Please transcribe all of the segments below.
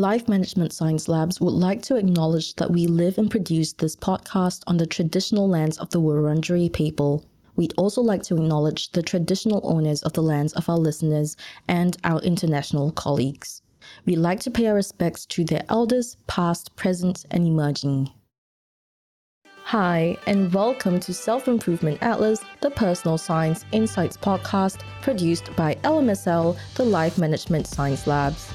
Life Management Science Labs would like to acknowledge that we live and produce this podcast on the traditional lands of the Wurundjeri people. We'd also like to acknowledge the traditional owners of the lands of our listeners and our international colleagues. We'd like to pay our respects to their elders, past, present, and emerging. Hi, and welcome to Self Improvement Atlas, the personal science insights podcast produced by LMSL, the Life Management Science Labs.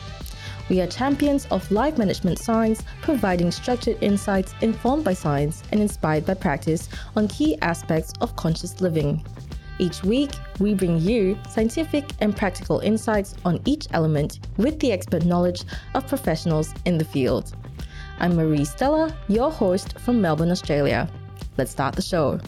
We are champions of life management science, providing structured insights informed by science and inspired by practice on key aspects of conscious living. Each week, we bring you scientific and practical insights on each element with the expert knowledge of professionals in the field. I'm Marie Stella, your host from Melbourne, Australia. Let's start the show.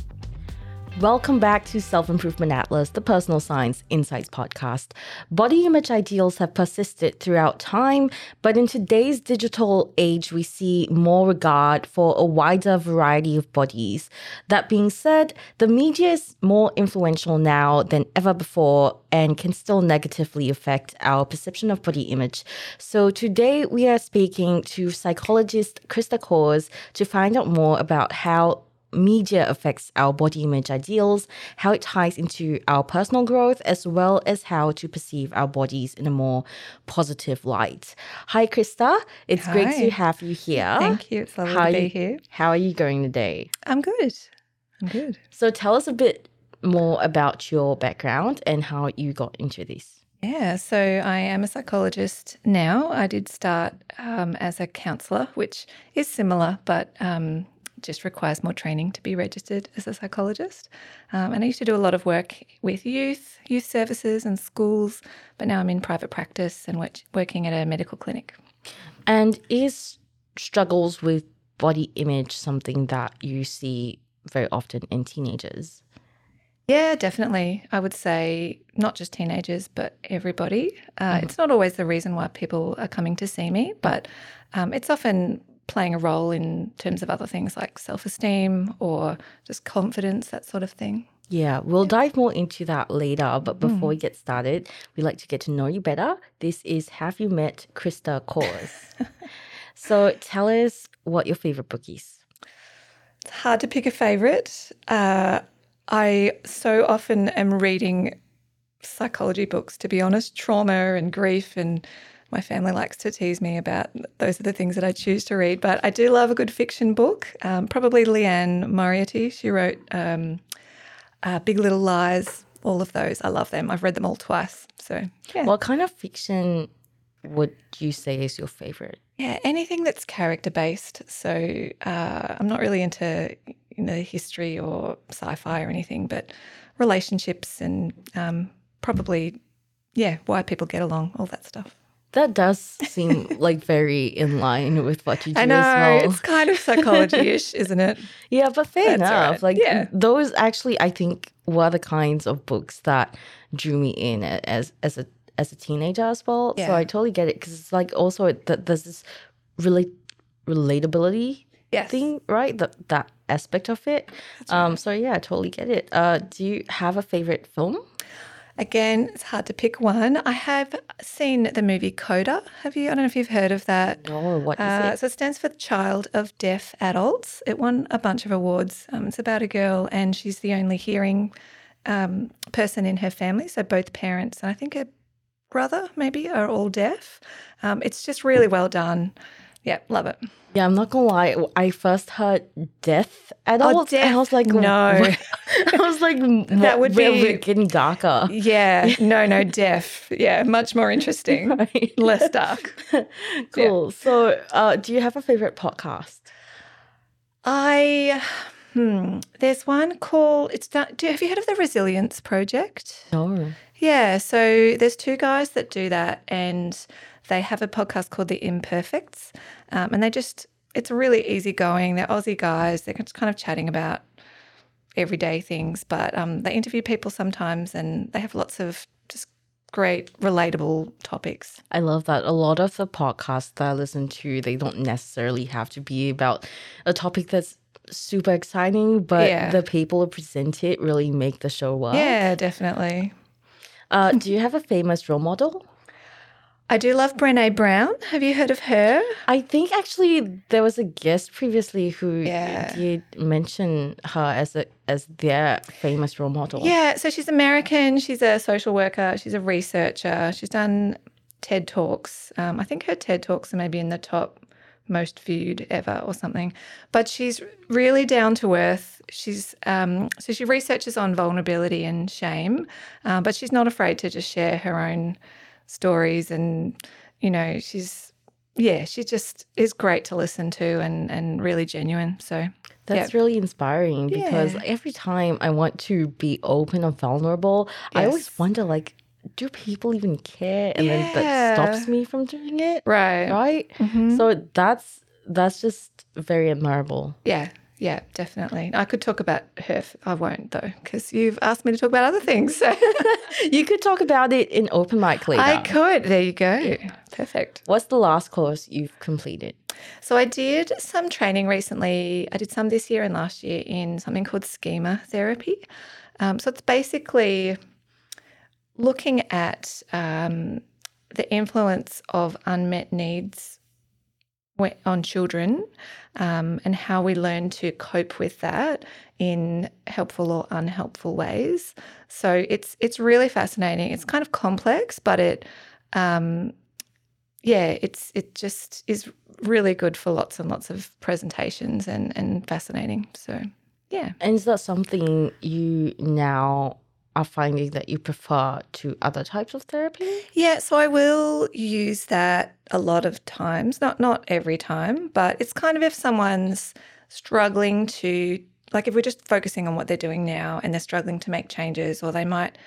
Welcome back to Self Improvement Atlas, the personal science insights podcast. Body image ideals have persisted throughout time, but in today's digital age, we see more regard for a wider variety of bodies. That being said, the media is more influential now than ever before and can still negatively affect our perception of body image. So today we are speaking to psychologist Krysta Kors to find out more about how media affects our body image ideals, how it ties into our personal growth, as well as how to perceive our bodies in a more positive light. Hi, Krysta. It's Hi. great to have you here. Thank you. It's lovely How to be you- here. How are you going today? I'm good. I'm good. So, tell us a bit more about your background and how you got into this. Yeah, so I am a psychologist now. I did start um, as a counsellor, which is similar, but um, just requires more training to be registered as a psychologist. Um, and I used to do a lot of work with youth, youth services, and schools, but now I'm in private practice and work- working at a medical clinic. And is struggles with body image something that you see very often in teenagers? Yeah, definitely. I would say not just teenagers, but everybody. Uh, It's not always the reason why people are coming to see me, but um, it's often playing a role in terms of other things like self esteem or just confidence, that sort of thing. Yeah, we'll dive more into that later. But before we get started, we'd like to get to know you better. This is Have You Met Krysta Kors? so tell us what your favorite book is. It's hard to pick a favorite. Uh, I so often am reading psychology books, to be honest, trauma and grief. And my family likes to tease me about those are the things that I choose to read. But I do love a good fiction book. Um, probably Liane Moriarty. She wrote um, uh, Big Little Lies, all of those. I love them. I've read them all twice. So, yeah. What kind of fiction would you say is your favorite? Yeah, anything that's character based. So uh, I'm not really into you know history or sci-fi or anything, but relationships and um, probably yeah why people get along, all that stuff. That does seem like very in line with what you do I know as well. it's kind of psychology-ish, isn't it? Yeah, but fair That's enough. right. Like Yeah. those actually I think were the kinds of books that drew me in as as a as a teenager as well. So I totally get it because it's like also that there's this relate relatability Yes. thing, right? That that aspect of it. Um so yeah, I totally get it. Uh do you have a favorite film? Again, it's hard to pick one. I have seen the movie Coda. Have you? I don't know if you've heard of that. Oh, what is Uh, it? so it stands for Child of Deaf Adults. It won a bunch of awards. Um, it's about a girl, and she's the only hearing um, person in her family. So both parents and I think her brother maybe are all deaf. Um, it's just really well done. Yeah, love it. Yeah, I'm not gonna lie. I first heard death adults, and I was like, No. I was like, That would be- getting darker. Yeah, no, no, deaf. Yeah, much more interesting, Right. less dark. Cool. So, uh, do you have a favorite podcast? I. Hmm, there's one called it's done, do have you heard of the Resilience Project? No. Yeah, so there's two guys that do that, and they have a podcast called The Imperfects, um, and they just it's really easygoing. They're Aussie guys. They're just kind of chatting about everyday things, but um, they interview people sometimes, and they have lots of just great relatable topics. I love that. A lot of the podcasts that I listen to, they don't necessarily have to be about a topic that's super exciting, but Yeah. the people who present it really make the show work. Yeah, definitely. Uh, do you have a famous role model? I do love Brene Brown. Have you heard of her? I think actually there was a guest previously who Yeah. did mention her as a as their famous role model. Yeah, so she's American. She's a social worker. She's a researcher. She's done TED Talks. Um, I think her TED Talks are maybe in the top most viewed ever or something. But she's really down to earth. She's um, so she researches on vulnerability and shame, um, but she's not afraid to just share her own stories. And you know, she's yeah, she just is great to listen to and and really genuine. So That's really inspiring because Yeah. every time I want to be open and vulnerable, I always wonder like, do people even care? And then that stops me from doing it. right, Right? Mhm. So that's that's just very admirable. Yeah, yeah, definitely. I could talk about her. f- I won't though, because you've asked me to talk about other things. So You could talk about it in open mic later. I could. There you go. Perfect. What's the last course you've completed? So I did some training recently. I did some this year and last year in something called schema therapy. Um, so it's basically looking at um, the influence of unmet needs on children um, and how we learn to cope with that in helpful or unhelpful ways. So it's it's really fascinating. It's kind of complex, but it um, yeah, it's it just is really good for lots and lots of presentations and and fascinating. So yeah. And is that something you now are finding that you prefer to other types of therapy? Yeah, so I will use that a lot of times, not not every time, but it's kind of if someone's struggling to like if we're just focusing on what they're doing now and they're struggling to make changes or they might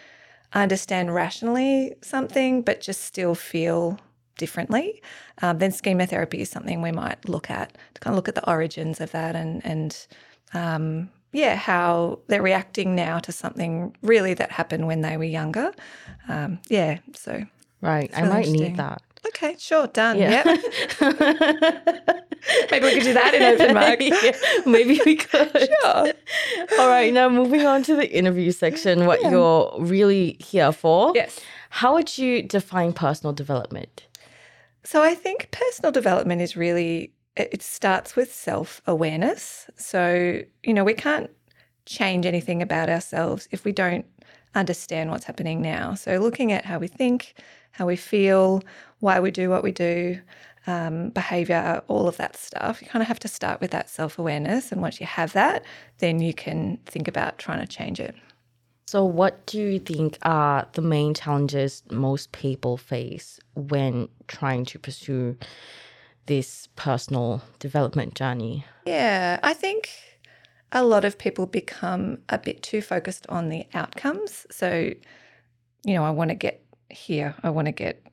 understand rationally something but just still feel differently, um, then schema therapy is something we might look at to kind of look at the origins of that and and um, yeah, how they're reacting now to something really that happened when they were younger. Um, yeah, so Right. I might need that. okay, sure, done. Yeah. Yep. Maybe we could do that in open mic. Yeah, maybe we could. Sure. All right, now moving on to the interview section, what you're really here for. Yes. How would you define personal development? So I think personal development is really it starts with self-awareness. So, you know, we can't change anything about ourselves if we don't understand what's happening now. So looking at how we think, how we feel, why we do what we do, um, behavior, all of that stuff. You kind of have to start with that self-awareness and once you have that, then you can think about trying to change it. So, what do you think are the main challenges most people face when trying to pursue this personal development journey? Yeah, I think a lot of people become a bit too focused on the outcomes. So, you know, I want to get here, I want to get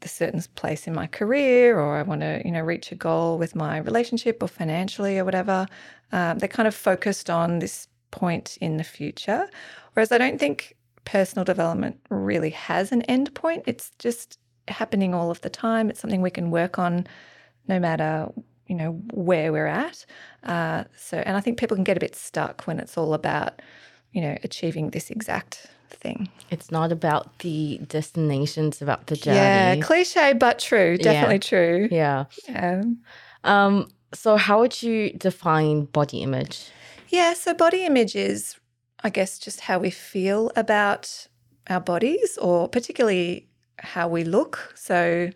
the certain place in my career, or I want to, you know, reach a goal with my relationship or financially or whatever. Um, they're kind of focused on this point in the future. Whereas I don't think personal development really has an end point. It's just happening all of the time. It's something we can work on no matter you know where we're at. Uh, so, and I think people can get a bit stuck when it's all about you know achieving this exact thing. It's not about the destination, it's about the journey. Yeah, cliche but true. Definitely true. Yeah. Yeah. Um, so, how would you define body image? Yeah, so body image is, I guess, just how we feel about our bodies, or particularly how we look. So,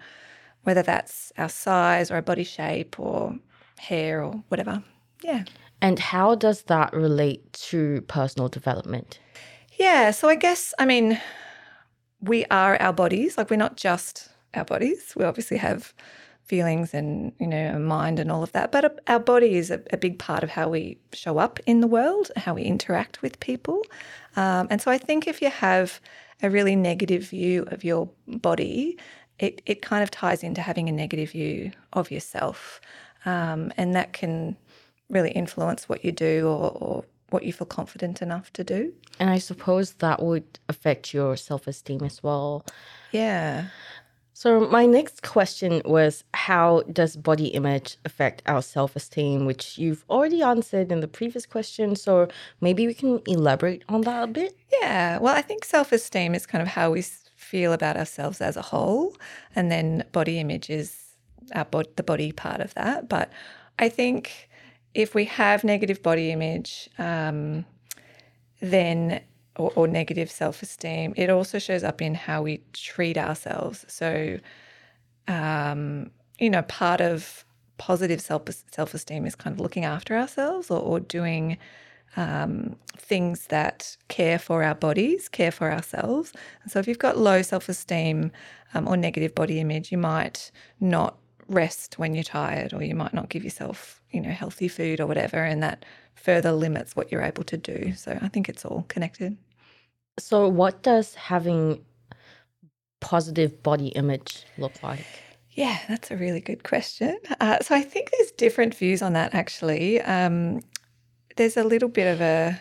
whether that's our size or our body shape or hair or whatever. Yeah. And how does that relate to personal development? Yeah, so I guess, I mean, we are our bodies. Like, we're not just our bodies. We obviously have feelings and, you know, a mind and all of that. But our body is a, a big part of how we show up in the world, how we interact with people. Um, and so I think if you have a really negative view of your body, it, it kind of ties into having a negative view of yourself. Um, and that can really influence what you do or, or what you feel confident enough to do. And I suppose that would affect your self esteem as well. Yeah. So, my next question was How does body image affect our self esteem? Which you've already answered in the previous question. So, maybe we can elaborate on that a bit. Yeah. Well, I think self esteem is kind of how we feel about ourselves as a whole, and then body image is our the body part of that. But I think if we have negative body image, um, then or, or negative self esteem, it also shows up in how we treat ourselves. So, um, you know, part of positive self self esteem is kind of looking after ourselves or, or doing um, things that care for our bodies, care for ourselves. And so, if you've got low self esteem um, or negative body image, you might not rest when you're tired, or you might not give yourself, you know, healthy food or whatever, and that further limits what you're able to do. So, I think it's all connected. So, what does having positive body image look like? Yeah, that's a really good question. Uh, so I think there's different views on that actually. Um, there's a little bit of a,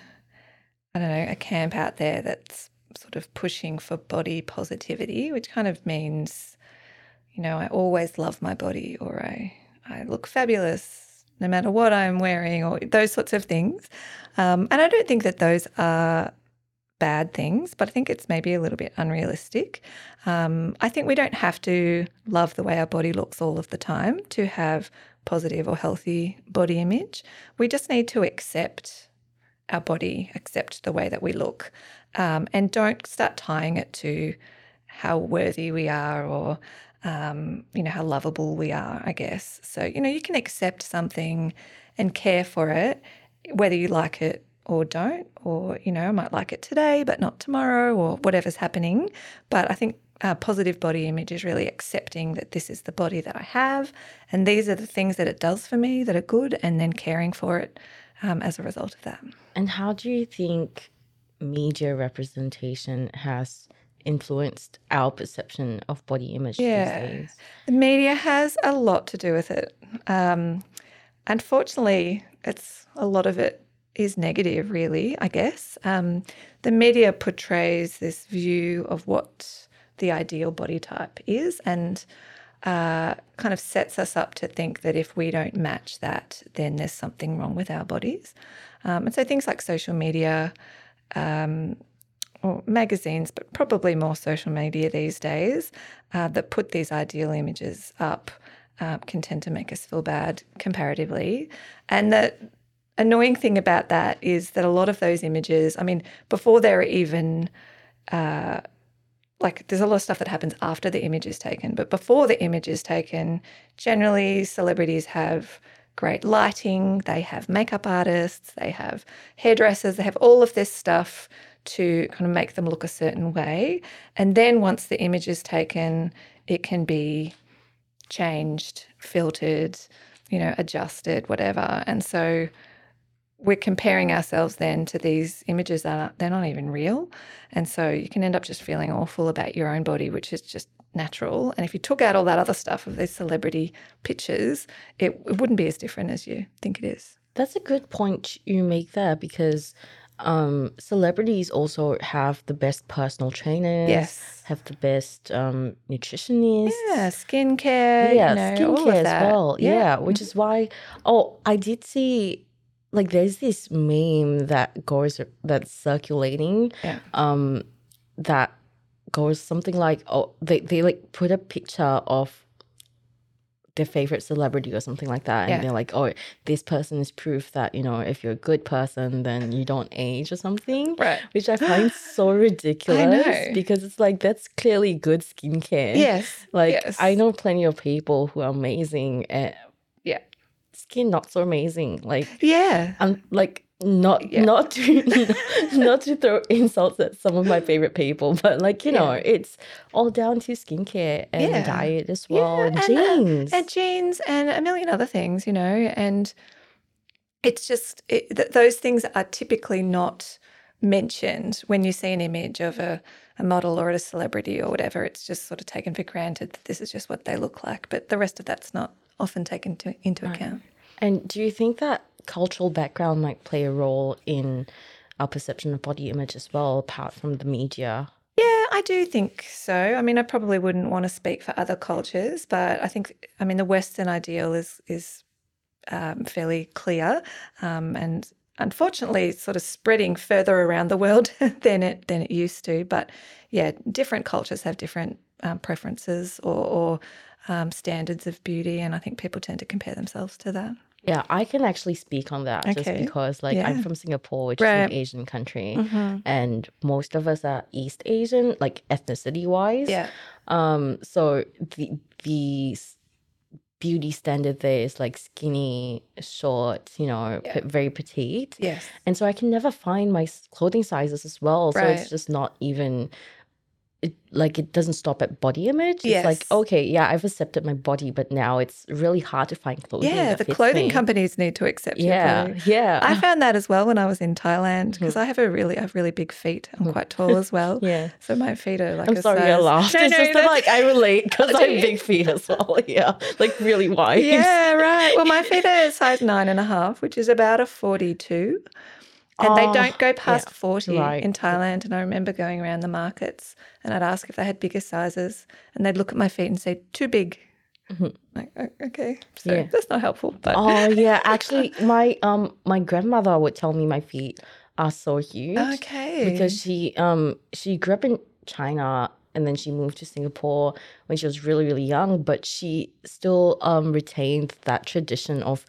I don't know, a camp out there that's sort of pushing for body positivity, which kind of means, you know, I always love my body or I, I look fabulous no matter what I'm wearing or those sorts of things. Um, and I don't think that those are bad things, but I think it's maybe a little bit unrealistic. Um, I think we don't have to love the way our body looks all of the time to have positive or healthy body image. We just need to accept our body, accept the way that we look, um, and don't start tying it to how worthy we are or um, you know how lovable we are. I guess so. You know, you can accept something and care for it, whether you like it or don't, or, you know, I might like it today, but not tomorrow, or whatever's happening. But I think uh, positive body image is really accepting that this is the body that I have, and these are the things that it does for me that are good, and then caring for it um, as a result of that. And how do you think media representation has influenced our perception of body image yeah. these days? The media has a lot to do with it. Um, unfortunately, it's a lot of it is negative, really, I guess. Um, the media portrays this view of what the ideal body type is and uh, kind of sets us up to think that if we don't match that, then there's something wrong with our bodies. Um, and so things like social media, um, or magazines, but probably more social media these days, uh, that put these ideal images up uh, can tend to make us feel bad comparatively. And the annoying thing about that is that a lot of those images, I mean, before they're even uh, like there's a lot of stuff that happens after the image is taken, but before the image is taken, generally celebrities have great lighting, they have makeup artists, they have hairdressers, they have all of this stuff to kind of make them look a certain way. And then once the image is taken, it can be changed, filtered, you know, adjusted, whatever. And so we're comparing ourselves then to these images that are, they're not even real. And so you can end up just feeling awful about your own body, which is just natural. And if you took out all that other stuff of these celebrity pictures, it, it wouldn't be as different as you think it is. That's a good point you make there because um, celebrities also have the best personal trainers. Yes. Have the best um, nutritionists. Yeah, skincare. Yeah, you know, skincare as well. Yeah. yeah, which mm-hmm. is why. Oh, I did see like there's this meme that goes that's circulating yeah. um that goes something like oh they, they like put a picture of their favorite celebrity or something like that and yeah. they're like oh this person is proof that you know if you're a good person then you don't age or something right which i find so ridiculous because it's like that's clearly good skincare yes like yes. i know plenty of people who are amazing at yeah. skin not so amazing. Like yeah, and like not yeah. not to not to throw insults at some of my favorite people, but like you know, it's all down to skincare and yeah. diet as well, yeah, and, genes, uh, and genes, and a million other things, you know, and it's just it, th- those things are typically not mentioned when you see an image of a, a model or a celebrity or whatever. It's just sort of taken for granted that this is just what they look like, but the rest of that's not often taken to, into right. account. And do you think that cultural background might play a role in our perception of body image as well, apart from the media? Yeah, I do think so. I mean, I probably wouldn't want to speak for other cultures, but I think, I mean, the Western ideal is is um, fairly clear, um, and unfortunately, sort of spreading further around the world than it than it used to. But yeah, different cultures have different um, preferences or, or um, standards of beauty, and I think people tend to compare themselves to that. Yeah, I can actually speak on that just because, like, I'm from Singapore, which is an Asian country, Mhm. and most of us are East Asian, like ethnicity wise. Yeah, Um, so the the beauty standard there is like skinny, short, you know, Yeah. pe- very petite. yes, And so I can never find my clothing sizes as well. Right. So it's just not even it like it doesn't stop at body image. It's like, okay, yeah, I've accepted my body, but now it's really hard to find clothing. yeah. The clothing me. companies need to accept your Yeah, yeah. I found that as well when I was in Thailand mm-hmm. because I have a really, I have really big feet. I'm mm. quite tall as well. yeah. So my feet are like. I'm sorry I size- laughed. No, it's no, just that, like I relate because I have big feet as well. Yeah, like really wide. Yeah, right. Well, my feet are size nine and a half, which is about a 42. And they Oh, don't go past 40 right. in Thailand. And I remember going around the markets and I'd ask if they had bigger sizes. And they'd look at my feet and say, too big. Mhm. Like, okay. So Yeah. that's not helpful. But Oh yeah, actually, my um my grandmother would tell me my feet are so huge okay. because she um she grew up in China and then she moved to Singapore when she was really really young, but she still um retained that tradition of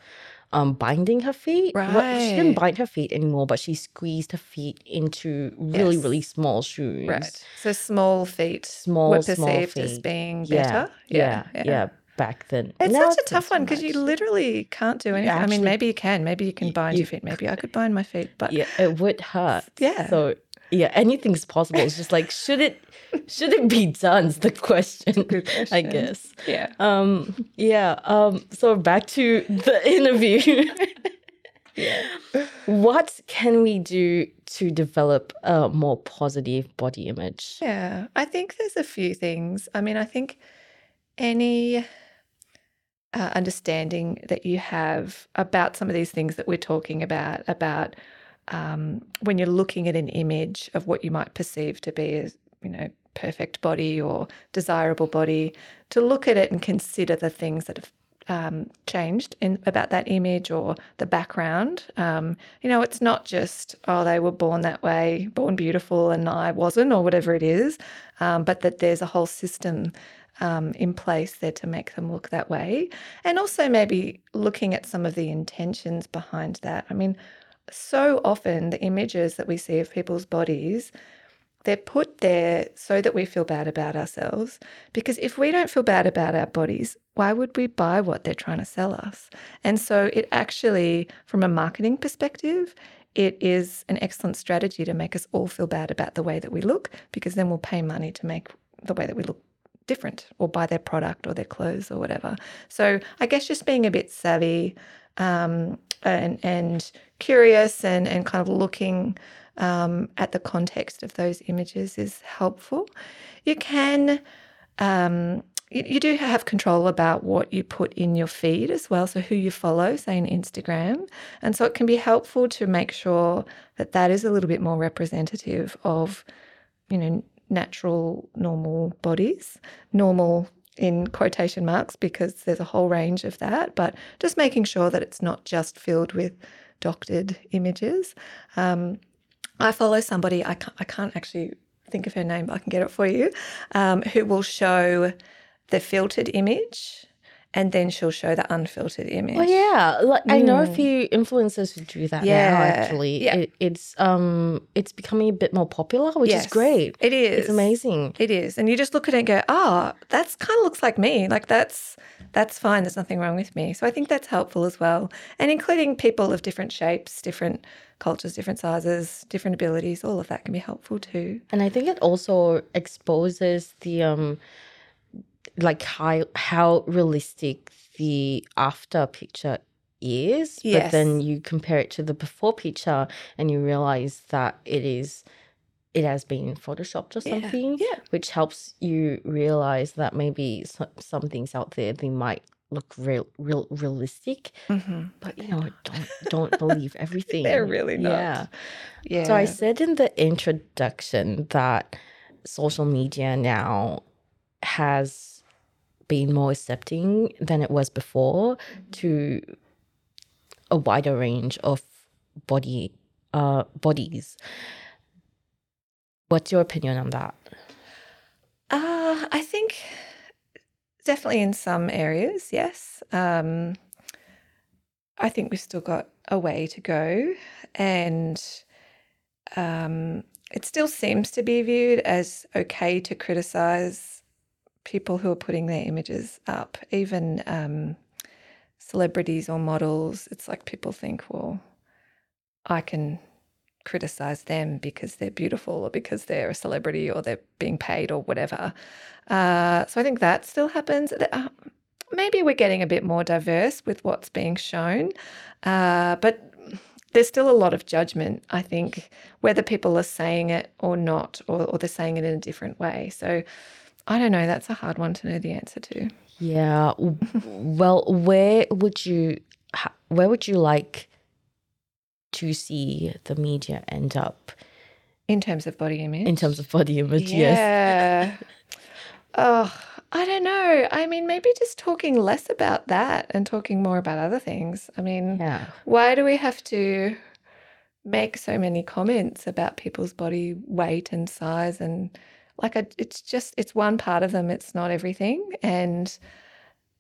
um binding her feet. Well, she didn't bind her feet anymore, but she squeezed her feet into really Yes. really small shoes. Right. So small feet Small, were small perceived as being Yeah, better. yeah, yeah, Back then, It's Now such a tough one because you literally can't do anything. I mean, maybe you can. Maybe you can bind you- your feet. Maybe I could bind my feet. But yeah, it would hurt. Yeah. So yeah, anything's possible. It's just like should it should it be done? Is the question. Good I guess. yeah. Um. Yeah. Um. So back to the interview. Yeah. what can we do to develop a more positive body image? Yeah, I think there's a few things. I mean, I think any uh, understanding that you have about some of these things that we're talking about, about um, when you're looking at an image of what you might perceive to be as, you know, perfect body or desirable body, to look at it and consider the things that have um, changed in about that image or the background. Um, you know, it's not just oh they were born that way, born beautiful, and I wasn't, or whatever it is, um, but that there's a whole system um, in place there to make them look that way, and also maybe looking at some of the intentions behind that. I mean, so often the images that we see of people's bodies they're put there so that we feel bad about ourselves. Because if we don't feel bad about our bodies, why would we buy what they're trying to sell us? And so, it actually, from a marketing perspective, it is an excellent strategy to make us all feel bad about the way that we look, because then we'll pay money to make the way that we look different or buy their product or their clothes or whatever. So, I guess just being a bit savvy um, and, and curious and, and kind of looking um, at the context of those images is helpful. You can, um, you, you do have control about what you put in your feed as well. So, who you follow, say in Instagram. And so, it can be helpful to make sure that that is a little bit more representative of, you know, natural, normal bodies, normal in quotation marks, because there's a whole range of that, but just making sure that it's not just filled with doctored images. Um, I follow somebody, I can't, I can't actually think of her name, but I can get it for you, um, who will show the filtered image and then she'll show the unfiltered image. Oh yeah, like I know a Mm. few influencers who do that Yeah, now. Actually, yeah. it, it's um, it's becoming a bit more popular, which Yes, is great. It is. It's amazing. It is. And you just look at it and go, oh, that's kind of looks like me. Like that's that's fine. There's nothing wrong with me. So I think that's helpful as well. And including people of different shapes, different cultures, different sizes, different abilities, all of that can be helpful too. And I think it also exposes the um like how how realistic the after picture is. But then you compare it to the before picture and you realize that it is it has been photoshopped or Yeah, something. yeah. Which helps you realize that maybe some, some things out there they might look real real realistic. Mm-hmm. But you know, don't don't believe everything. They're really not. Yeah. Yeah. So I said in the introduction that social media now has been more accepting than it was before to a wider range of body uh bodies. What's your opinion on that? Uh, I think definitely in some areas, yes. Um, I think we've still got a way to go, and um, it still seems to be viewed as okay to criticize people who are putting their images up, even um, celebrities or models. It's like people think, well, I can criticize them because they're beautiful or because they're a celebrity or they're being paid or whatever. Uh, so I think that still happens. Uh, maybe we're getting a bit more diverse with what's being shown, uh, but there's still a lot of judgment, I think, whether people are saying it or not, or, or they're saying it in a different way. So I don't know. That's a hard one to know the answer to. Yeah. well, where would you where would you like to see the media end up in terms of body image? In terms of body image, yeah. yes. oh, I don't know. I mean, maybe just talking less about that and talking more about other things. I mean, yeah. why do we have to make so many comments about people's body weight and size and like it's just it's one part of them it's not everything and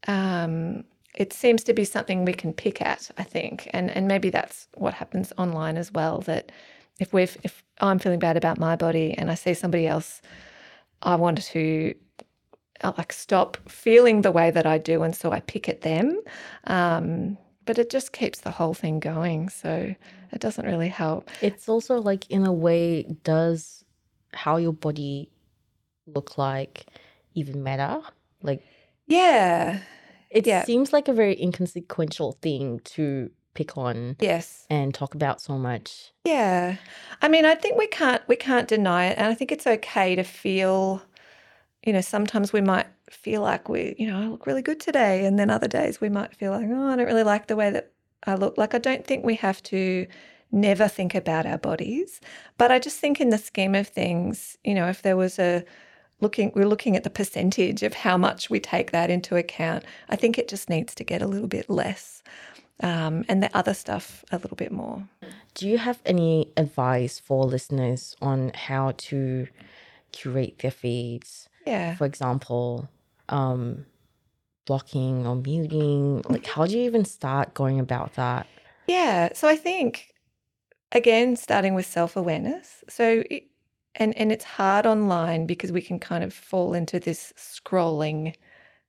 um it seems to be something we can pick at i think and and maybe that's what happens online as well that if we're if i'm feeling bad about my body and i see somebody else i want to uh, like stop feeling the way that I do, and so I pick at them. Um, but it just keeps the whole thing going, so it doesn't really help. It's also like in a way, does how your body look like even matter? Like, yeah, it yeah. seems like a very inconsequential thing to pick on yes and talk about so much yeah i mean i think we can't we can't deny it and i think it's okay to feel you know, sometimes we might feel like we, you know, I look really good today. And then other days we might feel like, oh, I don't really like the way that I look. Like, I don't think we have to never think about our bodies. But I just think in the scheme of things, you know, if there was a looking, we're looking at the percentage of how much we take that into account, I think it just needs to get a little bit less. Um, and the other stuff a little bit more. Do you have any advice for listeners on how to curate their feeds? Yeah. For example, um, blocking or muting. Like, how do you even start going about that? Yeah. So I think, again, starting with self awareness. So, it, and and it's hard online because we can kind of fall into this scrolling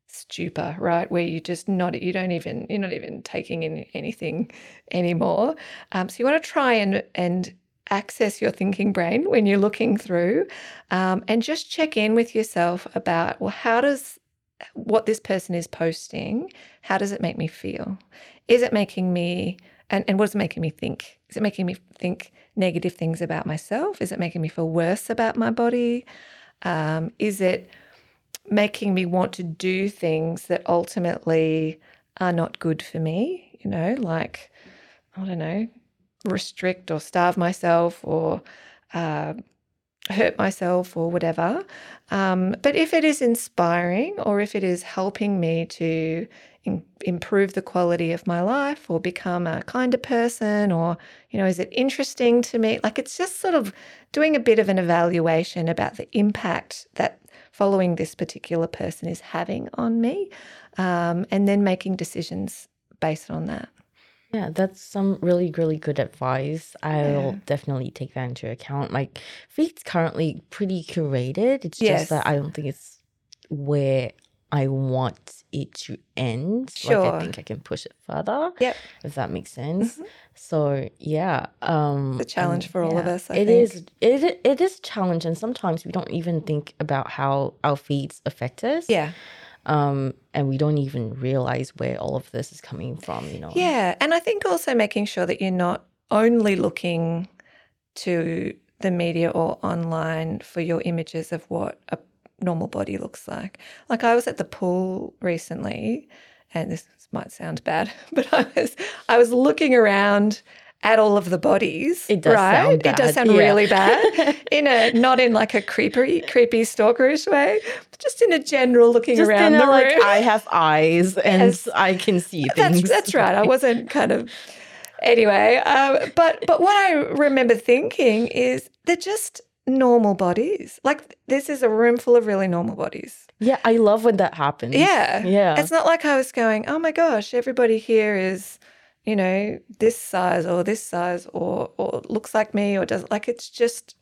stupor, right? Where you just not you don't even you're not even taking in anything anymore. Um, so you want to try and and access your thinking brain when you're looking through um, and just check in with yourself about well how does what this person is posting how does it make me feel is it making me and, and what is it making me think is it making me think negative things about myself? Is it making me feel worse about my body? Um, is it making me want to do things that ultimately are not good for me? You know like i don't know restrict or starve myself or uh, hurt myself or whatever. Um, but if it is inspiring or if it is helping me to in, improve the quality of my life or become a kinder person or, you know, is it interesting to me? Like it's just sort of doing a bit of an evaluation about the impact that following this particular person is having on me um, and then making decisions based on that. Yeah, that's some really, really good advice. I'll Yeah. definitely take that into account. My feed's currently pretty curated. It's just that I don't think it's where I want it to end. Like I think I can push it further, Yep. if that makes sense. hmm So yeah, um, The challenge for all of us, I it is. It it is a challenge, and sometimes we don't even think about how our feeds affect us. Yeah um, and we don't even realize where all of this is coming from you know yeah and i think also making sure that you're not only looking to the media or online for your images of what a normal body looks like like i was at the pool recently and this might sound bad but i was i was looking around at all of the bodies. It does right? sound bad. It does sound yeah. really bad. in a not in like a creepy, creepy stalkerish way, just in a general looking just around in the a, room. Like I have eyes and yes. I can see things. That's, that's right. I wasn't kind of anyway. Uh, but but what I remember thinking is they're just normal bodies. Like this is a room full of really normal bodies. Yeah, I love when that happens. Yeah. Yeah. It's not like I was going, oh my gosh, everybody here is, you know, this size or this size or or looks like me or does like it's just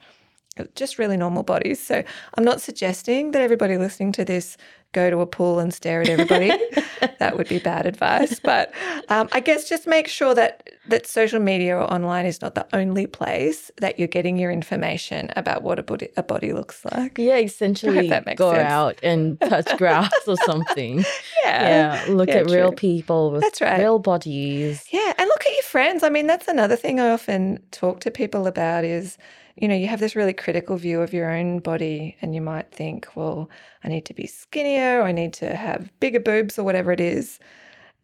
just really normal bodies. So I'm not suggesting that everybody listening to this go to a pool and stare at everybody. that would be bad advice. But um, I guess just make sure that that social media or online is not the only place that you're getting your information about what a body, a body looks like. Yeah, essentially go sense. out and touch grass or something. Yeah. Yeah, look Yeah, at real people with That's right. real bodies. Yeah, and look at your friends. I mean, that's another thing I often talk to people about is, you know, you have this really critical view of your own body and you might think, well, I need to be skinnier or I need to have bigger boobs or whatever it is.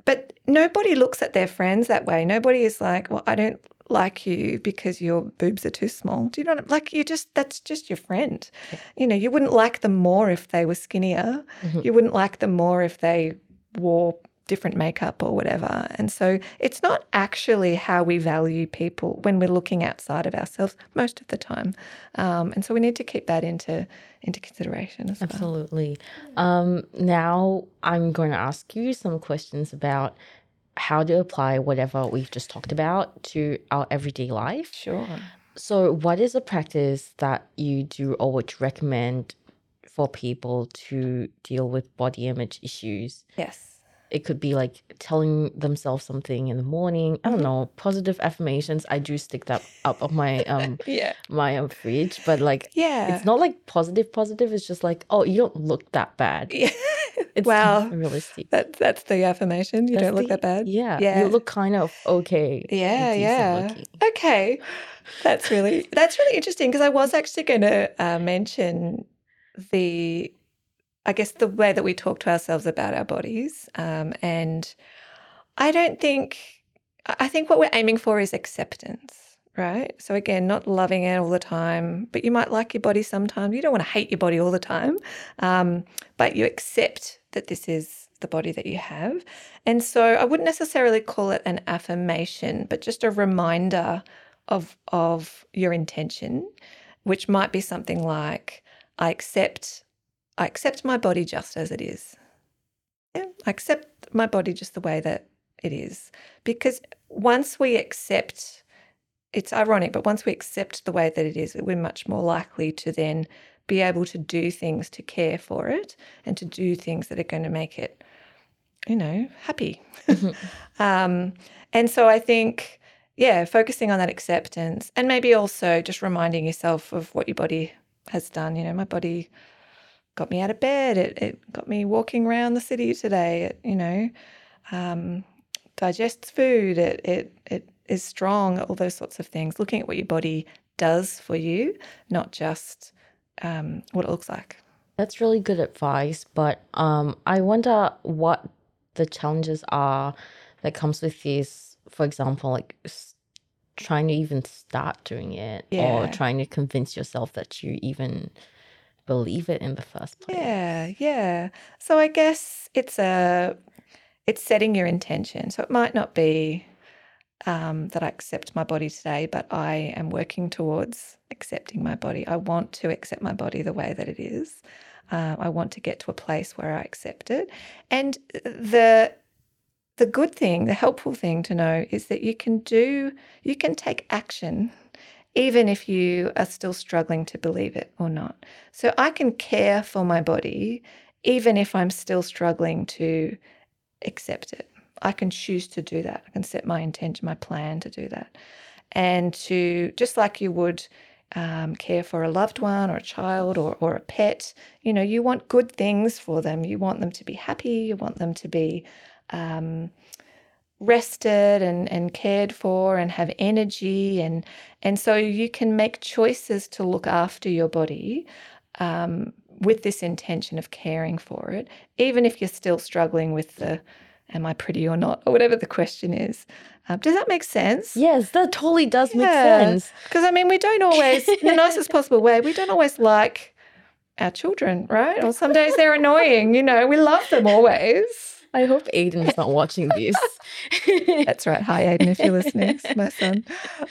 But nobody looks at their friends that way. Nobody is like, well, I don't like you because your boobs are too small. Do you know what I- like you just that's just your friend. You know, you wouldn't like them more if they were skinnier. Mhm. You wouldn't like them more if they wore different makeup or whatever. And so it's not actually how we value people when we're looking outside of ourselves most of the time. Um, and so we need to keep that into into consideration as well. Absolutely. Um, now I'm going to ask you some questions about how to apply whatever we've just talked about to our everyday life. Sure. So, what is a practice that you do or would recommend for people to deal with body image issues? Yes. It could be like telling themselves something in the morning. I don't Mhm. know, positive affirmations. I do stick that up on my um Yeah. my um, fridge, but like Yeah. it's not like positive positive. It's just like, oh, you don't look that bad. Yeah. It's Well, realistic. That that's the affirmation. You That's don't look the- that bad. Yeah, Yeah. you look kind of okay. Yeah, yeah. looking. Okay, that's really that's really interesting because I was actually going to uh, mention the, I guess the way that we talk to ourselves about our bodies, um, and I don't think I think what we're aiming for is acceptance, right? So again, not loving it all the time, but you might like your body sometimes. You don't want to hate your body all the time, um, but you accept that this is the body that you have. And so I wouldn't necessarily call it an affirmation, but just a reminder of of your intention, which might be something like I accept I accept my body just as it is. Yeah, I accept my body just the way that it is. Because once we accept it's ironic, but once we accept the way that it is, we're much more likely to then be able to do things to care for it and to do things that are going to make it, you know, happy. Mhm. um, and so I think, yeah, focusing on that acceptance and maybe also just reminding yourself of what your body has done. You know, my body got me out of bed. It, it got me walking around the city today. It, you know, um, digests food. It, it, it is strong, all those sorts of things. Looking at what your body does for you, not just um, what it looks like. That's really good advice, but um, I wonder what the challenges are that comes with this. For example, like trying to even start doing it, or trying to convince yourself that you even believe it in the first place. Yeah, yeah. So I guess it's a it's setting your intention. So it might not be um, that I accept my body today, but I am working towards accepting my body. I want to accept my body the way that it is. Uh, I want to get to a place where I accept it. And the the good thing, the helpful thing to know is that you can do, you can take action even if you are still struggling to believe it or not. So I can care for my body even if I'm still struggling to accept it. I can choose to do that. I can set my intention, my plan to do that. And to, just like you would um, care for a loved one or a child or, or a pet, you know, you want good things for them. You want them to be happy. You want them to be um, rested and, and cared for and have energy. And, and so you can make choices to look after your body um, with this intention of caring for it, even if you're still struggling with the am I pretty or not, or whatever the question is. Um, does that make sense? Yes, that totally does make sense. Because I mean, we don't always, in the nicest possible way, we don't always like our children, right? Or some days they're annoying, you know, we love them always. I hope Aiden's not watching this. That's right. Hi, Aiden, if you're listening, it's my son.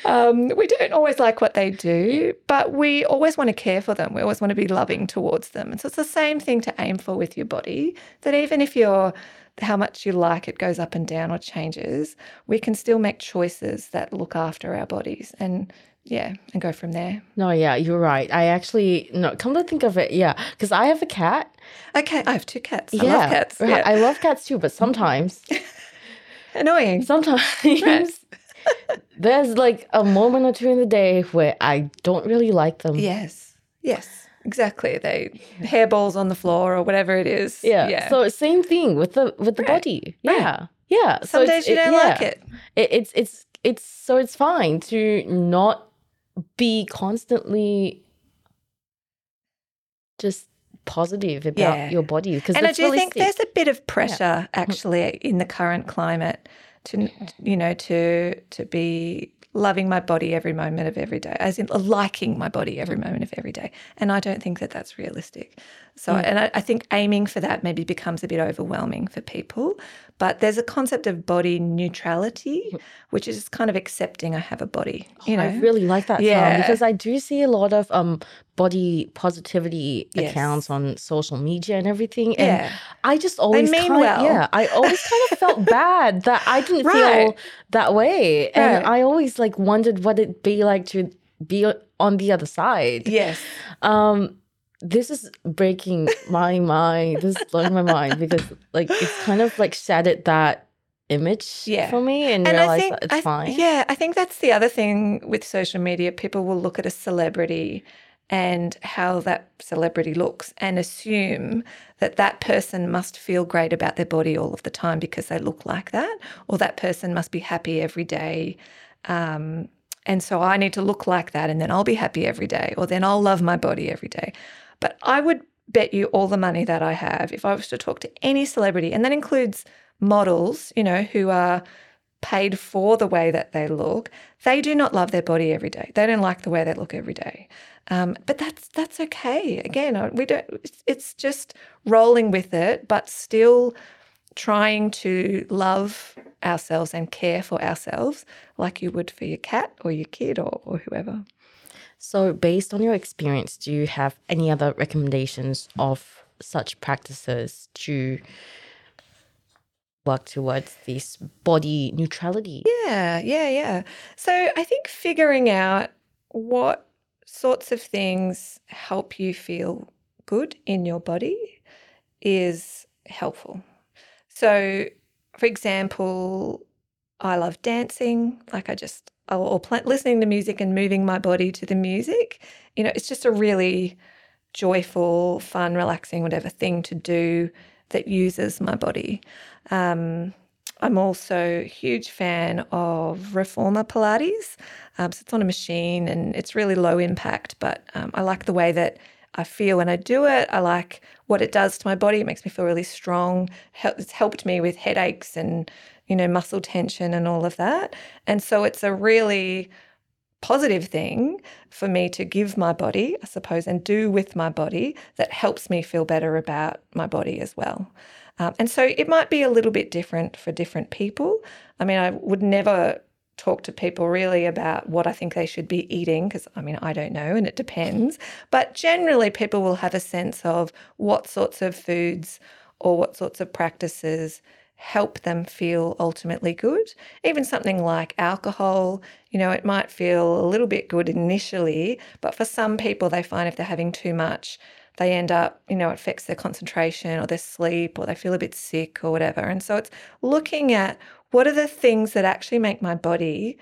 Um, we don't always like what they do, but we always want to care for them. We always want to be loving towards them. And so it's the same thing to aim for with your body that even if you're how much you like it goes up and down or changes, we can still make choices that look after our bodies and yeah, and go from there. No, yeah, you're right. I actually no, come to think of it, yeah, because I have a cat. Okay, I have two cats. I yeah, love cats. right. Yeah. I love cats too, but sometimes, Annoying. sometimes there's like a moment or two in the day where I don't really like them. Yes. Yes. Exactly. They hairballs on the floor or whatever it is. Yeah. Yeah. So same thing with the with the Right. body. Yeah. Yeah. So Some it's- days you don't like yeah. it. it. It's it's it's so it's fine to not be constantly just positive about Yeah. your body because And I do think realistic. there's a bit of pressure actually in the current climate to you know to to be loving my body every moment of every day as in liking my body every mm. moment of every day. And i don't think that that's realistic so and I, I think aiming for that maybe becomes a bit overwhelming for people but there's a concept of body neutrality which is kind of accepting i have a body you know I really like that Yeah. term because I do see a lot of um body positivity Yes. accounts on social media and everything. And Yeah. I just always mean kind well. yeah, I always kind of felt bad that I didn't Right. feel that way. And I always like wondered what it'd be like to be on the other side. yes Um this is breaking my mind. This is blowing my mind because like it's kind of like shattered that image Yeah. for me and, and realize I think that it's I- fine. Yeah, I think that's the other thing with social media. People will look at a celebrity and how that celebrity looks and assume that that person must feel great about their body all of the time because they look like that, or that person must be happy every day. Um, and so I need to look like that, and then I'll be happy every day, or then I'll love my body every day. But I would bet you all the money that I have if I was to talk to any celebrity, and that includes models, you know, who are paid for the way that they look, they do not love their body every day. They don't like the way they look every day. Um, but that's that's okay. Again, we don't. It's, it's just rolling with it, but still trying to love ourselves and care for ourselves like you would for your cat or your kid or, or whoever. So, based on your experience, do you have any other recommendations of such practices to work towards this body neutrality? Yeah, yeah, yeah. So I think figuring out what sorts of things help you feel good in your body is helpful. So, for example, I love dancing, like I just, or, or pl- listening to music and moving my body to the music. You know, it's just a really joyful, fun, relaxing, whatever thing to do that uses my body. Um, I'm also a huge fan of Reformer Pilates. Um, so it's on a machine and it's really low impact, but um, I like the way that I feel when I do it. I like what it does to my body. It makes me feel really strong. It's helped me with headaches and, you know, muscle tension and all of that. And so it's a really positive thing for me to give my body, I suppose, and do with my body that helps me feel better about my body as well. Um, and so it might be a little bit different for different people. I mean, I would never talk to people really about what I think they should be eating because I mean, I don't know and it depends. But generally, people will have a sense of what sorts of foods or what sorts of practices help them feel ultimately good. Even something like alcohol, you know, it might feel a little bit good initially, but for some people, they find if they're having too much, they end up, you know, it affects their concentration or their sleep or they feel a bit sick or whatever. And so it's looking at what are the things that actually make my body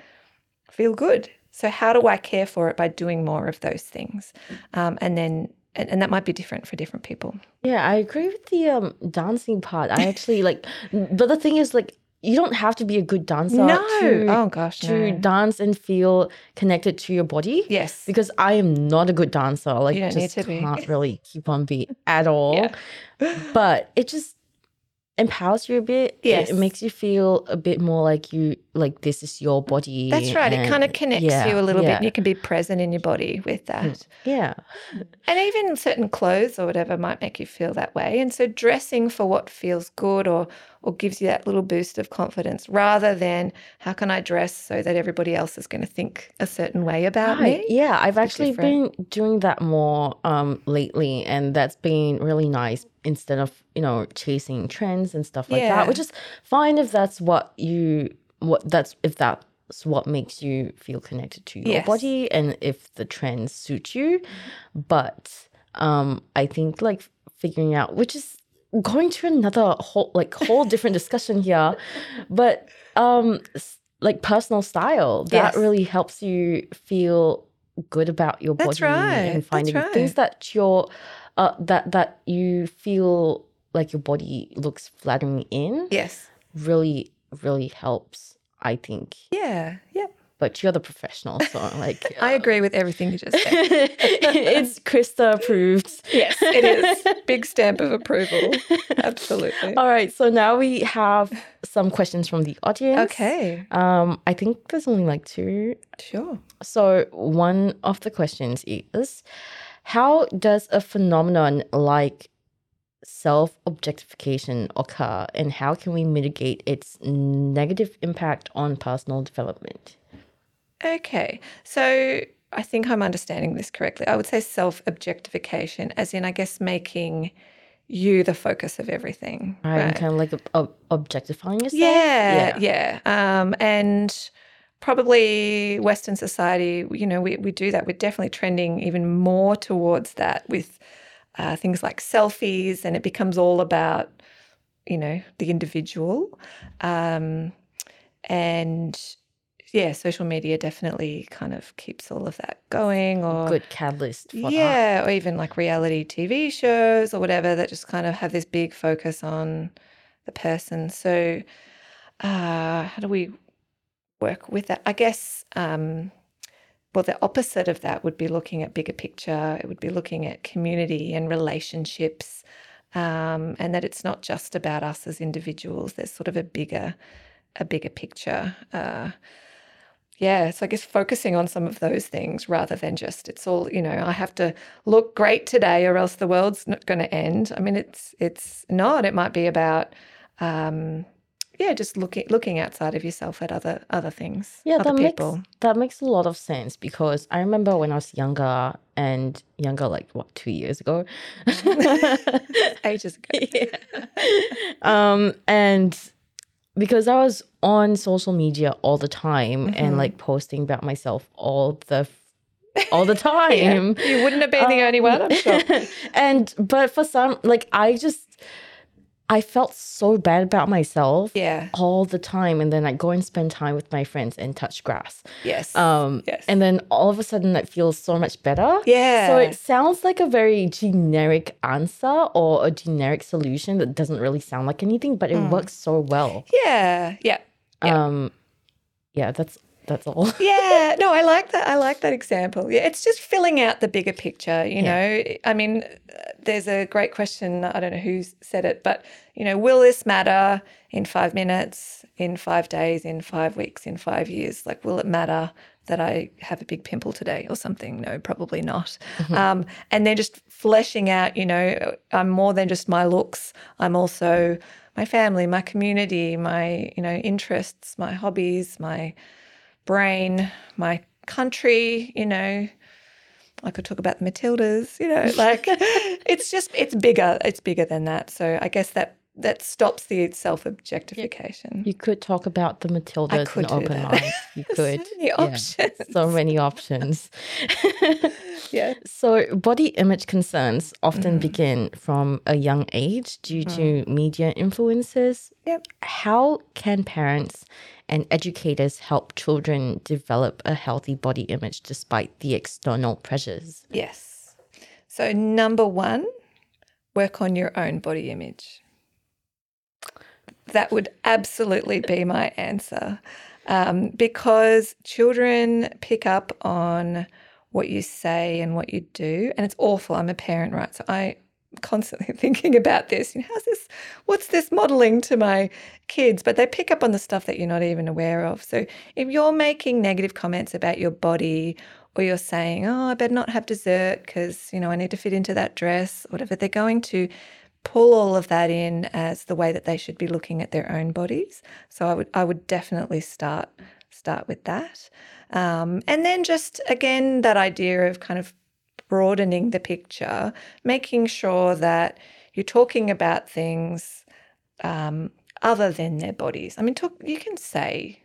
feel good. So how do I care for it by doing more of those things? Um, and then, and, and that might be different for different people. Yeah, I agree with the um dancing part. I actually like, but the thing is, like, you don't have to be a good dancer No. to, oh gosh, to no. dance and feel connected to your body. Yes. Because I am not a good dancer. Like, You don't need just to be. can't really keep on beat at all. Yeah. But it just empowers you a bit. It- Yes. It, makes you feel a bit more like you, like this is your body. That's right. It kind of connects yeah, you a little yeah. bit. And you can be present in your body with that. Mm, yeah. And even certain clothes or whatever might make you feel that way. And so dressing for what feels good or or gives you that little boost of confidence rather than how can I dress so that everybody else is going to think a certain way about Right. me? Yeah, I've actually different. been doing that more um lately and that's been really nice instead of, you know, chasing trends and stuff like Yeah. that, which is fine if that's what you what that's if that's what makes you feel connected to your Yes. body and if the trends suit you. But um I think like figuring out which is going to another whole like whole different discussion here, but um like personal style that Yes. really helps you feel good about your That's body right, and finding things that you're uh, that that you feel like your body looks flattering in Yes. really really helps i think Yeah. Yeah. But you're the professional so like I agree with everything you just said. it's Krysta approved yes, it is. Big stamp of approval. Absolutely. all right so now we have some questions from the audience Okay. um i think there's only like two Sure. So, one of the questions is How does a phenomenon like self objectification occur, and how can we mitigate its negative impact on personal development? Okay. So I think I'm understanding this correctly. I would say self objectification, as in, I guess, making you the focus of everything. Right, and kind of like ob- ob- objectifying yourself. Yeah, yeah. Um, and probably Western society, you know, we, we do that. We're definitely trending even more towards that with uh, things like selfies, and it becomes all about, you know, the individual. Um, and yeah, social media definitely kind of keeps all of that going or Good catalyst for that. yeah, or even like reality TV shows or whatever that just kind of have this big focus on the person. So, uh, how do we work with that? I guess, um, well, the opposite of that would be looking at bigger picture. It would be looking at community and relationships, um, and that it's not just about us as individuals. There's sort of a bigger, a bigger picture. Uh, yeah, so I guess focusing on some of those things rather than just it's all you know. I have to look great today, or else the world's not going to end. I mean, it's it's not. It might be about, um, yeah, just looking looking outside of yourself at other other things, Yeah, other that people. makes that makes a lot of sense because I remember when I was younger and younger, like what two years ago. Ages ago. yeah. um, and because I was on social media all the time Mhm. and like posting about myself all the all the Yeah, time. you wouldn't have been the only one, I'm sure. and but for some like I just I felt so bad about myself Yeah. all the time and then I go and spend time with my friends and touch grass. Yes. Um yes. and then all of a sudden it feels so much better. yeah. So it sounds like a very generic answer or a generic solution that doesn't really sound like anything, but it Mm. works so well. yeah. Yeah. Yeah. Um yeah, that's that's all. yeah. No i like that i like that example. Yeah it's just filling out the bigger picture you Yeah. know? I mean uh, there's a great question i don't know who said it but you know will this matter in five minutes in five days in five weeks in five years? Like will it matter that i have a big pimple today or something? No probably not. Um, and then just fleshing out you know i'm more than just my looks. I'm also my family my community my you know interests my hobbies my brain, my country, you know. I could talk about the Matildas, you know, like it's just it's bigger. It's bigger than that. So I guess that that stops the self objectification. You could talk about the Matildas in open mind. You could. So many Yeah. options. So many options. Yeah. So, body image concerns often Mm. begin from a young age due to media influences. Yep. How can parents and educators help children develop a healthy body image despite the external pressures? Yes. So number one, work on your own body image. That would absolutely be my answer. Um, because children pick up on what you say and what you do. And it's awful. I'm a parent, right? So I'm constantly thinking about this. You know, how's this? What's this modeling to my kids? But they pick up on the stuff that you're not even aware of. So if you're making negative comments about your body, or you're saying, "Oh, I better not have dessert because you know I need to fit into that dress," whatever, they're going to pull all of that in as the way that they should be looking at their own bodies. So I would I would definitely start start with that, um, and then just again that idea of kind of broadening the picture, making sure that you're talking about things um, other than their bodies. I mean, talk. You can say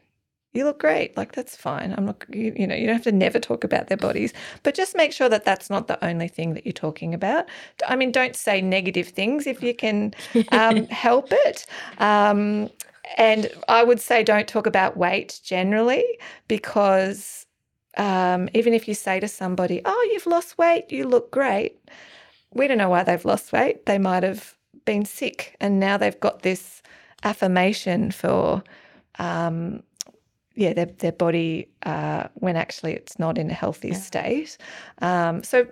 you look great. Like that's fine. I'm not, you, you, know, you don't have to never talk about their bodies, but just make sure that that's not the only thing that you're talking about. I mean, don't say negative things if you can um, help it. Um, and I would say don't talk about weight generally because um, even if you say to somebody, "Oh, you've lost weight, you look great," we don't know why they've lost weight. They might have been sick, and now they've got this affirmation for um, yeah, their, their body uh, when actually it's not in a healthy yeah. state. Um, so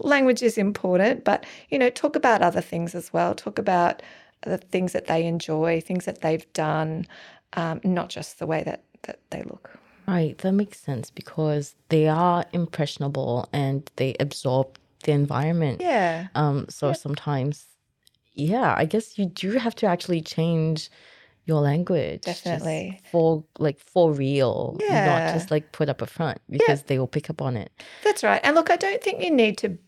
language is important, but you know, talk about other things as well. Talk about the things that they enjoy, things that they've done, um, not just the way that that they look. Right, that makes sense because they are impressionable and they absorb the environment. Yeah. Um. So yeah. sometimes, yeah, I guess you do have to actually change your language definitely for like for real yeah. not just like put up a front because yeah. they will pick up on it that's right and look i don't think you need to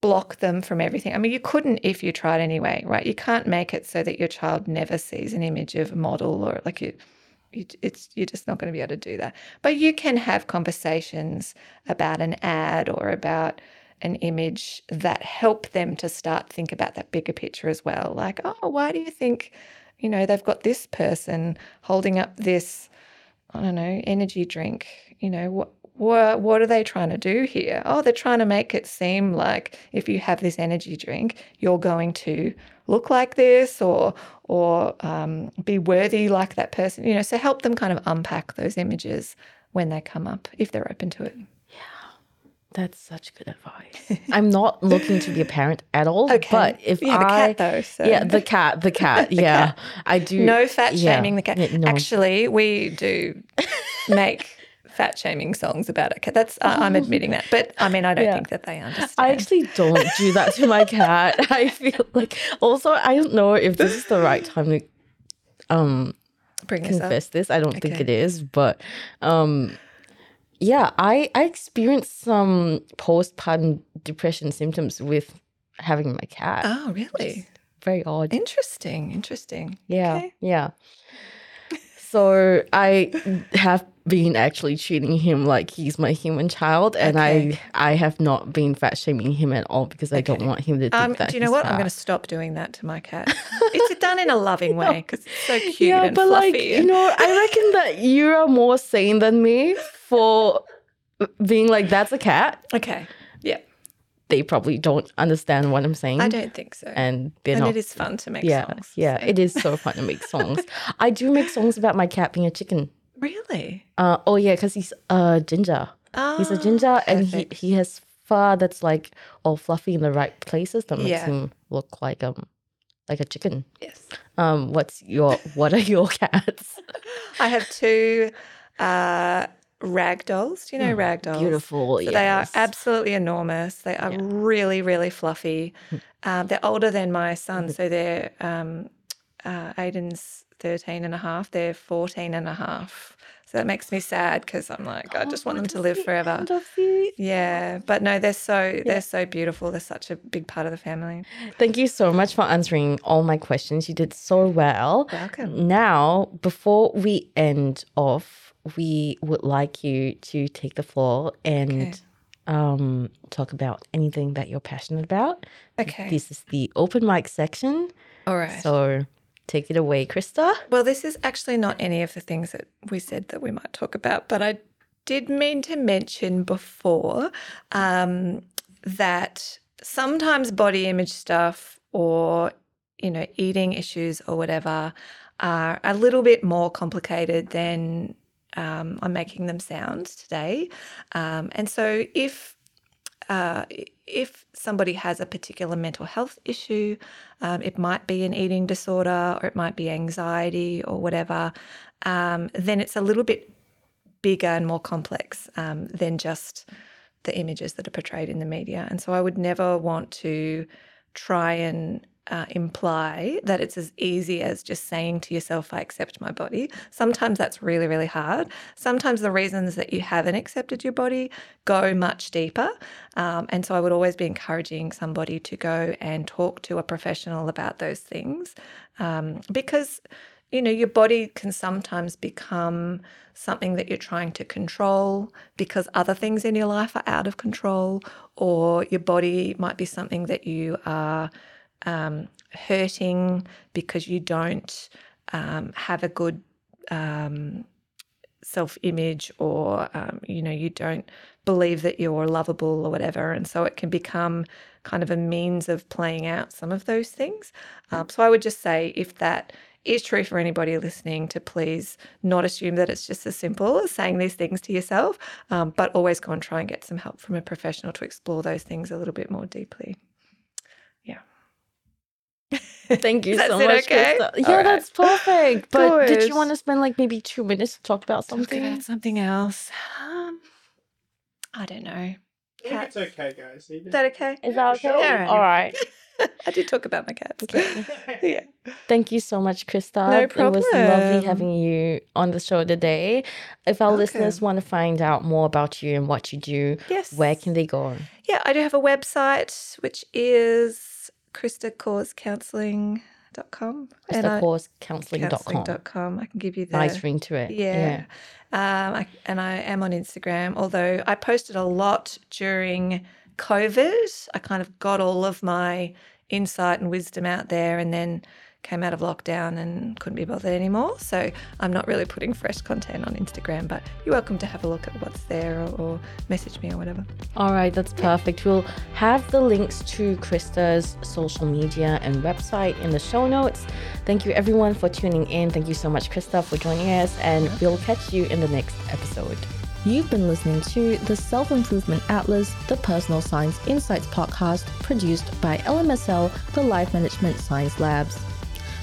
block them from everything i mean you couldn't if you tried anyway right you can't make it so that your child never sees an image of a model or like you you, it's you're just not going to be able to do that. But you can have conversations about an ad or about an image that help them to start think about that bigger picture as well. Like, oh, why do you think you know, they've got this person holding up this, I don't know, energy drink. You know, what what what are they trying to do here? Oh, they're trying to make it seem like if you have this energy drink, you're going to look like this or or um, be worthy like that person. You know, so help them kind of unpack those images when they come up if they're open to it. That's such good advice. I'm not looking to be a parent at all. Okay. But if you have I, a cat though, so. yeah, the cat, the cat, the yeah, cat. I do. No fat yeah, shaming the cat. yeah, no. Actually, we do make fat shaming songs about it. That's uh, I'm admitting that, but I mean, I don't Yeah. think that they understand. I actually don't do that to my cat. I feel like also I don't know if this is the right time to um bring confess this. I don't think it is, but um yeah, I I experienced some postpartum depression symptoms with having my cat. Oh, really? Very odd. Interesting. Interesting. Yeah, Okay. yeah. So I have been actually treating him like he's my human child, and Okay. I I have not been fat shaming him at all because I don't want him to think Um, that. do you know what? I'm going to stop doing that to my cat. it's done in a loving way because it's so cute yeah, and but fluffy. like you know, I reckon that you are more sane than me for being like that's a cat. okay. Yeah. They probably don't understand what I'm saying, I don't think so. and they're and not it is fun to make yeah, songs. yeah, so- it is so fun to make songs. I do make songs about my cat being a chicken. Really? Uh, oh yeah, because he's a ginger. He's a ginger, and he, he has fur that's like all fluffy in the right places that makes Yeah. him look like um like a chicken. Yes. Um, what's your what are your cats? I have two uh, rag dolls. Do you know rag dolls? Beautiful. So they are absolutely enormous. They are Yeah. really, really fluffy. Mm. Um, they're older than my son. Mm-hmm. So they're um, uh, Aiden's 13 and a half. They're 14 and a half. So that makes me sad because I'm like, I Oh, just want them to live the forever. end of the- Yeah, but no, they're so Yeah. they're so beautiful. They're such a big part of the family. Thank you so much for answering all my questions. You did so well. Welcome. Now, before we end off, we would like you to take the floor and Okay. um, talk about anything that you're passionate about. Okay. This is the open mic section. All right. So take it away, Krysta. Well, this is actually not any of the things that we said that we might talk about, but I did mean to mention before um, that sometimes body image stuff or, you know, eating issues or whatever are a little bit more complicated than um, I'm making them sound today. Um, and so if uh, if somebody has a particular mental health issue, um, it might be an eating disorder or it might be anxiety or whatever, um, then it's a little bit bigger and more complex um, than just the images that are portrayed in the media. And so I would never want to try and uh, imply that it's as easy as just saying to yourself, I accept my body. Sometimes that's really, really hard. Sometimes the reasons that you haven't accepted your body go much deeper. Um, and so I would always be encouraging somebody to go and talk to a professional about those things um, because you know, your body can sometimes become something that you're trying to control because other things in your life are out of control, or your body might be something that you are um, hurting because you don't um, have a good um, self image, or um, you know, you don't believe that you're lovable or whatever. And so it can become kind of a means of playing out some of those things. Um, so I would just say if that is true for anybody listening to please not assume that it's just as simple as saying these things to yourself, um, but always go and try and get some help from a professional to explore those things a little bit more deeply. Yeah. Thank you so much, okay? Krysta. Yeah, right. that's perfect. But did you want to spend like maybe two minutes to talk about Talk something? about something else. Um, I don't know. I think Cats. it's okay, guys. Is that okay? Is that okay? Sure. Yeah. All right. I did talk about my cats. Okay. yeah. Thank you so much, Krysta. No problem. It was lovely having you on the show today. If our Okay. listeners want to find out more about you and what you do, Yes. where can they go? Yeah, I do have a website which is KrystaKorsCounselling.com. And I- KrystaKorsCounselling.com. counselling.com. I can give you the Nice ring to it. Yeah. Um, I, and I am on Instagram, although I posted a lot during COVID. I kind of got all of my insight and wisdom out there and then came out of lockdown and couldn't be bothered anymore. So I'm not really putting fresh content on Instagram, but you're welcome to have a look at what's there or, or message me or whatever. All right, that's perfect. We'll have the links to Krysta's social media and website in the show notes. Thank you, everyone, for tuning in. Thank you so much, Krista, for joining us, and we'll catch you in the next episode. You've been listening to the Self Improvement Atlas, the Personal Science Insights podcast produced by LMSL, the Life Management Science Labs.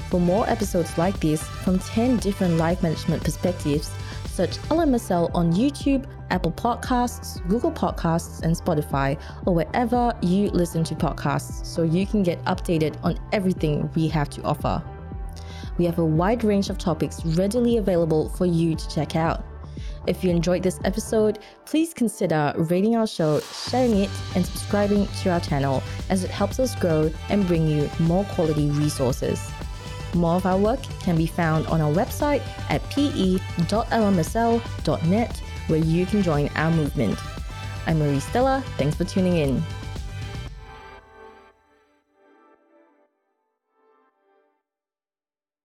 For more episodes like this from 10 different life management perspectives, search LMSL on YouTube, Apple Podcasts, Google Podcasts, and Spotify, or wherever you listen to podcasts so you can get updated on everything we have to offer. We have a wide range of topics readily available for you to check out. If you enjoyed this episode, please consider rating our show, sharing it, and subscribing to our channel as it helps us grow and bring you more quality resources. More of our work can be found on our website at pe.lmsl.net, where you can join our movement. I'm Marie Stella. Thanks for tuning in.